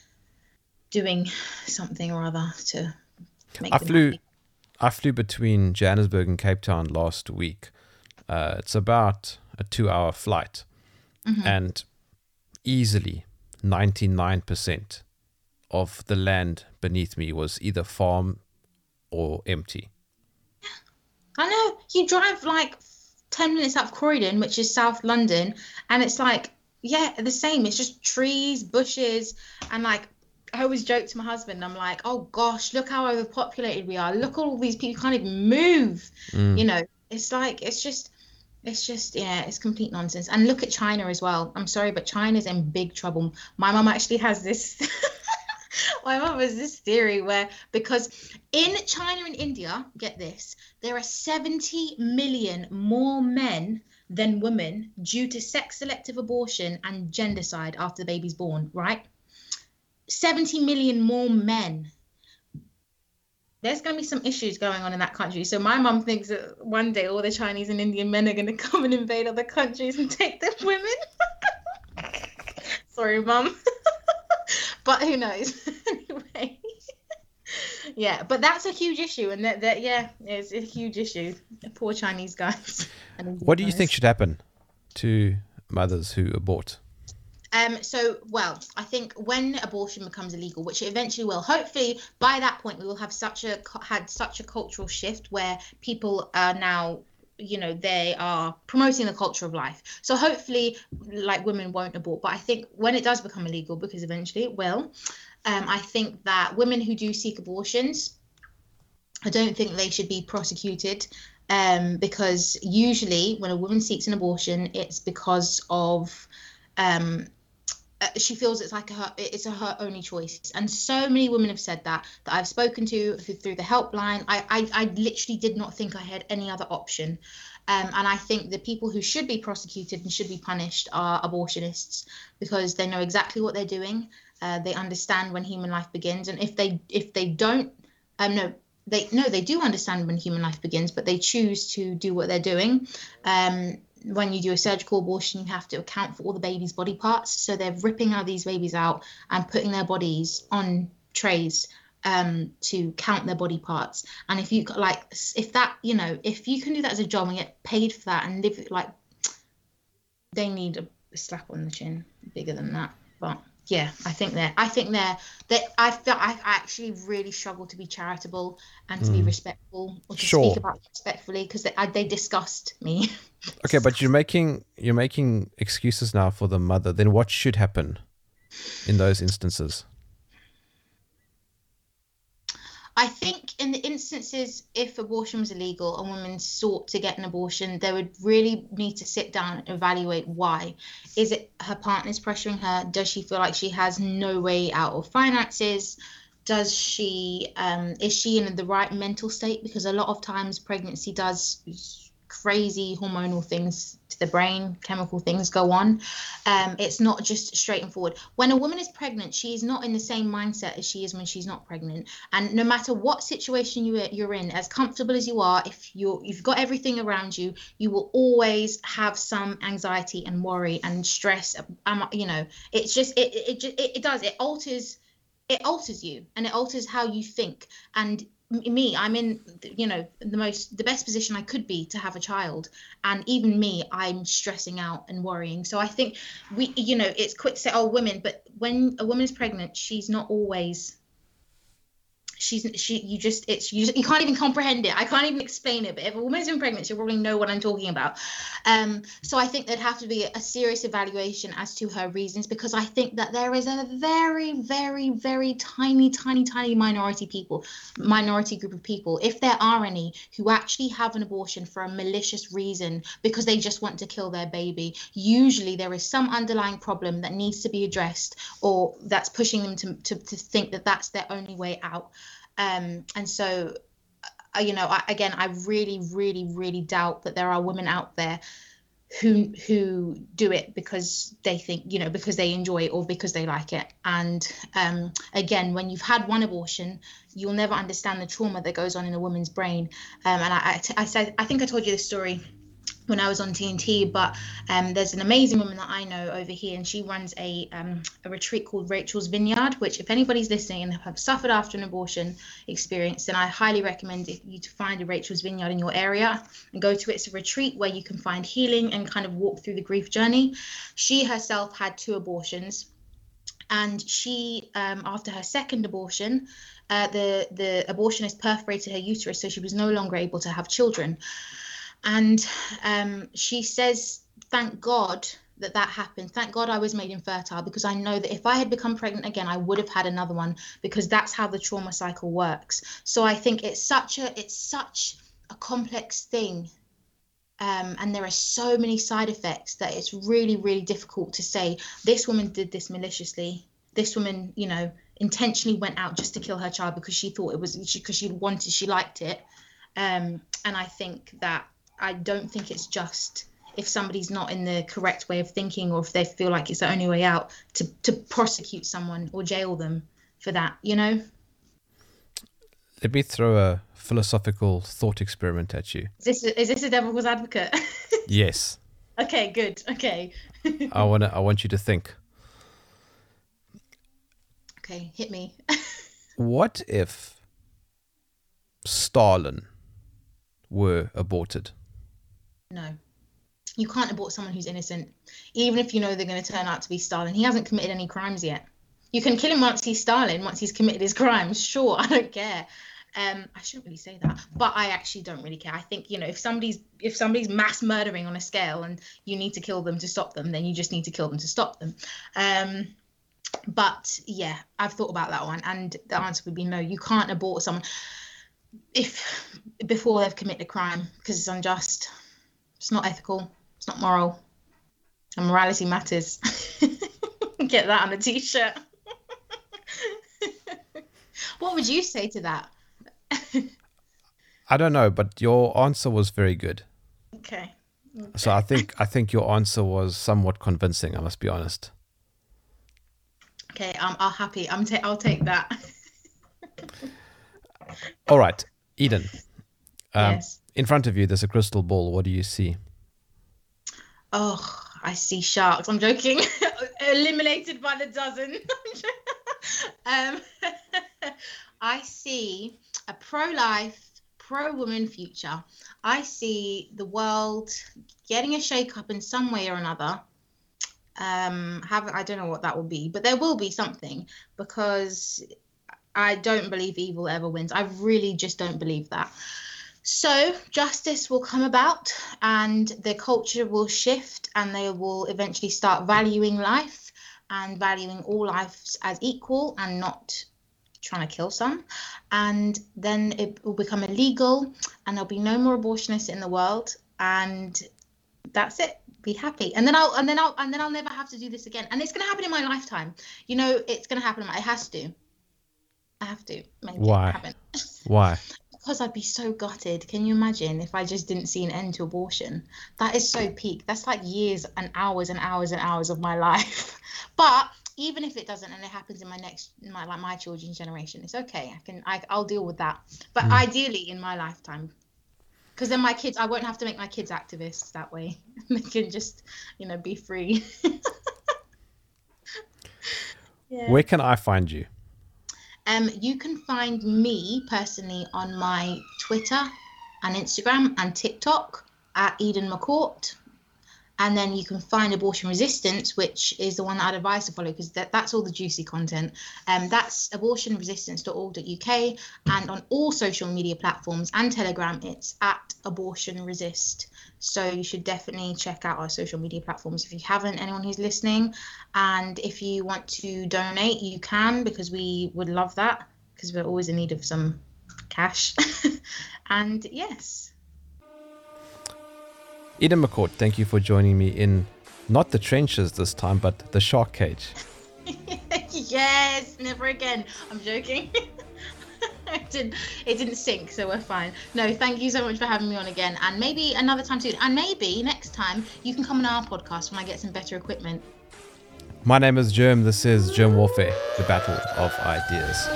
doing something or other to make. I flew, happy. I flew between Johannesburg and Cape Town last week. Uh, it's about a two-hour flight, Mm-hmm. and easily ninety-nine percent of the land beneath me was either farm or empty. I know you drive like ten minutes out of Croydon, which is South London, and it's like yeah, the same. It's just trees, bushes, and like I always joke to my husband. I'm like, oh gosh, look how overpopulated we are. Look all these people can't even move. Mm. You know, it's like it's just. It's just yeah, it's complete nonsense. And look at China as well. I'm sorry, but China's in big trouble. My mum actually has this. my mum has this theory where because in China and India, get this, there are 70 million more men than women due to sex selective abortion and gendercide after the baby's born, right? 70 million more men. There's going to be some issues going on in that country. So my mum thinks that one day all the Chinese and Indian men are going to come and invade other countries and take their women. Sorry, mum. but who knows? anyway. Yeah, but that's a huge issue, and that, that yeah, it's a huge issue. Poor Chinese guys. What do you guys. think should happen to mothers who abort? Um, so, well, I think when abortion becomes illegal, which it eventually will, hopefully by that point we will have such a had such a cultural shift where people are now, you know, they are promoting the culture of life. So hopefully, like women won't abort. But I think when it does become illegal, because eventually it will, um, I think that women who do seek abortions, I don't think they should be prosecuted um, because usually when a woman seeks an abortion, it's because of um, she feels it's like her it's a, her only choice. And so many women have said that that i've spoken to through the helpline. I, I i literally did not think i had any other option. Um, and i think the people who should be prosecuted and should be punished are abortionists because they know exactly what they're doing. Uh, they understand when human life begins. And if they if they don't um no they no they do understand when human life begins but they choose to do what they're doing. Um when you do a surgical abortion, you have to account for all the baby's body parts. So they're ripping out these babies out and putting their bodies on trays um, to count their body parts. And if you like, if that, you know, if you can do that as a job and get paid for that and live like, they need a slap on the chin bigger than that. But yeah, I think they're, I think they're, that I feel I actually really struggle to be charitable and to be mm. respectful or to Sure. speak about respectfully because they, I- they disgust me. Okay, but you're making you're making excuses now for the mother. Then what should happen in those instances? I think in the instances if abortion was illegal and women sought to get an abortion, they would really need to sit down and evaluate why. Is it her partner's pressuring her? Does she feel like she has no way out of finances? Does she um, is she in the right mental state? Because a lot of times pregnancy does crazy hormonal things to the brain, chemical things go on. Um, it's not just straight and forward. When a woman is pregnant, she is not in the same mindset as she is when she's not pregnant. And no matter what situation you, you're in, as comfortable as you are, if you're you've got everything around you, you will always have some anxiety and worry and stress. Um, you know, it's just it it, it, it, does it alters it alters you and it alters how you think and me i'm in you know the most the best position i could be to have a child. And even me i'm stressing out and worrying. So i think we you know it's quick to say oh women but when a woman is pregnant she's not always she's she you just it's you, you can't even comprehend it. I can't even explain it but if a woman's been pregnant she'll probably know what i'm talking about. Um so i think there'd have to be a serious evaluation as to her reasons because i think that there is a very very very tiny tiny tiny minority people minority group of people if there are any who actually have an abortion for a malicious reason because they just want to kill their baby. Usually there is some underlying problem that needs to be addressed or that's pushing them to, to, to think that that's their only way out um, and so, uh, you know, I, again, I really, really, really doubt that there are women out there who who do it because they think you know because they enjoy it or because they like it. And um, again when you've had one abortion you'll never understand the trauma that goes on in a woman's brain. Um, and I, I, I said I think I told you this story when I was on TNT. But um, there's an amazing woman that I know over here, and she runs a um, a retreat called Rachel's Vineyard. Which, if anybody's listening and have suffered after an abortion experience, then I highly recommend you to find a Rachel's Vineyard in your area and go to it. It's a retreat where you can find healing and kind of walk through the grief journey. She herself had two abortions. And she, um, after her second abortion, uh, the the abortionist perforated her uterus, so she was no longer able to have children and um, she says, "Thank God." that that happened. Thank god i was made infertile because i know that if i had become pregnant again i would have had another one because that's how the trauma cycle works. So i think it's such a it's such a complex thing um, and there are so many side effects that it's really really difficult to say this woman did this maliciously. This woman you know intentionally went out just to kill her child because she thought it was because she, she wanted she liked it. Um, and i think that I don't think it's just if somebody's not in the correct way of thinking or if they feel like it's the only way out to, to prosecute someone or jail them for that, you know? Let me throw a philosophical thought experiment at you. Is this a, is this a devil's advocate? yes. Okay, good. Okay. I want I want you to think. Okay, hit me. what if Stalin were aborted? No. You can't abort someone who's innocent, even if you know they're going to turn out to be Stalin. He hasn't committed any crimes yet. You can kill him once he's Stalin, once he's committed his crimes. Sure, I don't care. Um, I shouldn't really say that, but I actually don't really care. I think you know if somebody's if somebody's mass murdering on a scale and you need to kill them to stop them, then you just need to kill them to stop them. Um, but yeah, I've thought about that one, and the answer would be no. You can't abort someone if before they've committed a crime because it's unjust. It's not ethical. It's not moral. And morality matters. Get that on a t-shirt. what would you say to that? I don't know, but your answer was very good. Okay. okay. So I think I think your answer was somewhat convincing. I must be honest. Okay, I'm, I'm happy. I'm ta- I'll take that. All right, Eden. Um, yes in front of you, there's a crystal ball. What do you see? Oh, I see sharks. I'm joking. Eliminated by the dozen. um, I see a pro-life, pro-woman future. I see the world getting a shake-up in some way or another. Um, have I don't know what that will be, but there will be something because I don't believe evil ever wins. I really just don't believe that. So justice will come about and the culture will shift and they will eventually start valuing life and valuing all lives as equal and not trying to kill some. And then it will become illegal and there'll be no more abortionists in the world and that's it. Be happy. And then I'll and then I'll and then I'll never have to do this again. And it's gonna happen in my lifetime. You know, it's gonna happen. It has to. I have to Why? Why? Because I'd be so gutted. Can you imagine if I just didn't see an end to abortion? That is so peak. That's like years and hours and hours and hours of my life. but even if it doesn't and it happens in my next my like my children's generation, it's okay. I can I, I'll deal with that. But mm. ideally in my lifetime. Because then my kids, I won't have to make my kids activists that way. they can just, you know, be free. yeah. Where can I find you? Um, you can find me personally on my Twitter and Instagram and TikTok at Eden McCourt. And then you can find abortion resistance which is the one that i'd advise to follow because that, that's all the juicy content. Um, that's abortionresistance.org.uk and on all social media platforms and telegram it's at abortion resist. So you should definitely check out our social media platforms if you haven't anyone who's listening. And if you want to donate you can because we would love that because we're always in need of some cash. And yes Eden McCourt, thank you for joining me in not the trenches this time, but the shark cage. yes, never again. I'm joking. it didn't it didn't sink, so we're fine. No, thank you so much for having me on again. And maybe another time soon. And maybe next time you can come on our podcast when I get some better equipment. My name is Germ. This is Germ Warfare, the battle of ideas.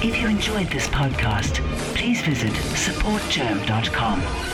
If you enjoyed this podcast, please visit supportgerm.com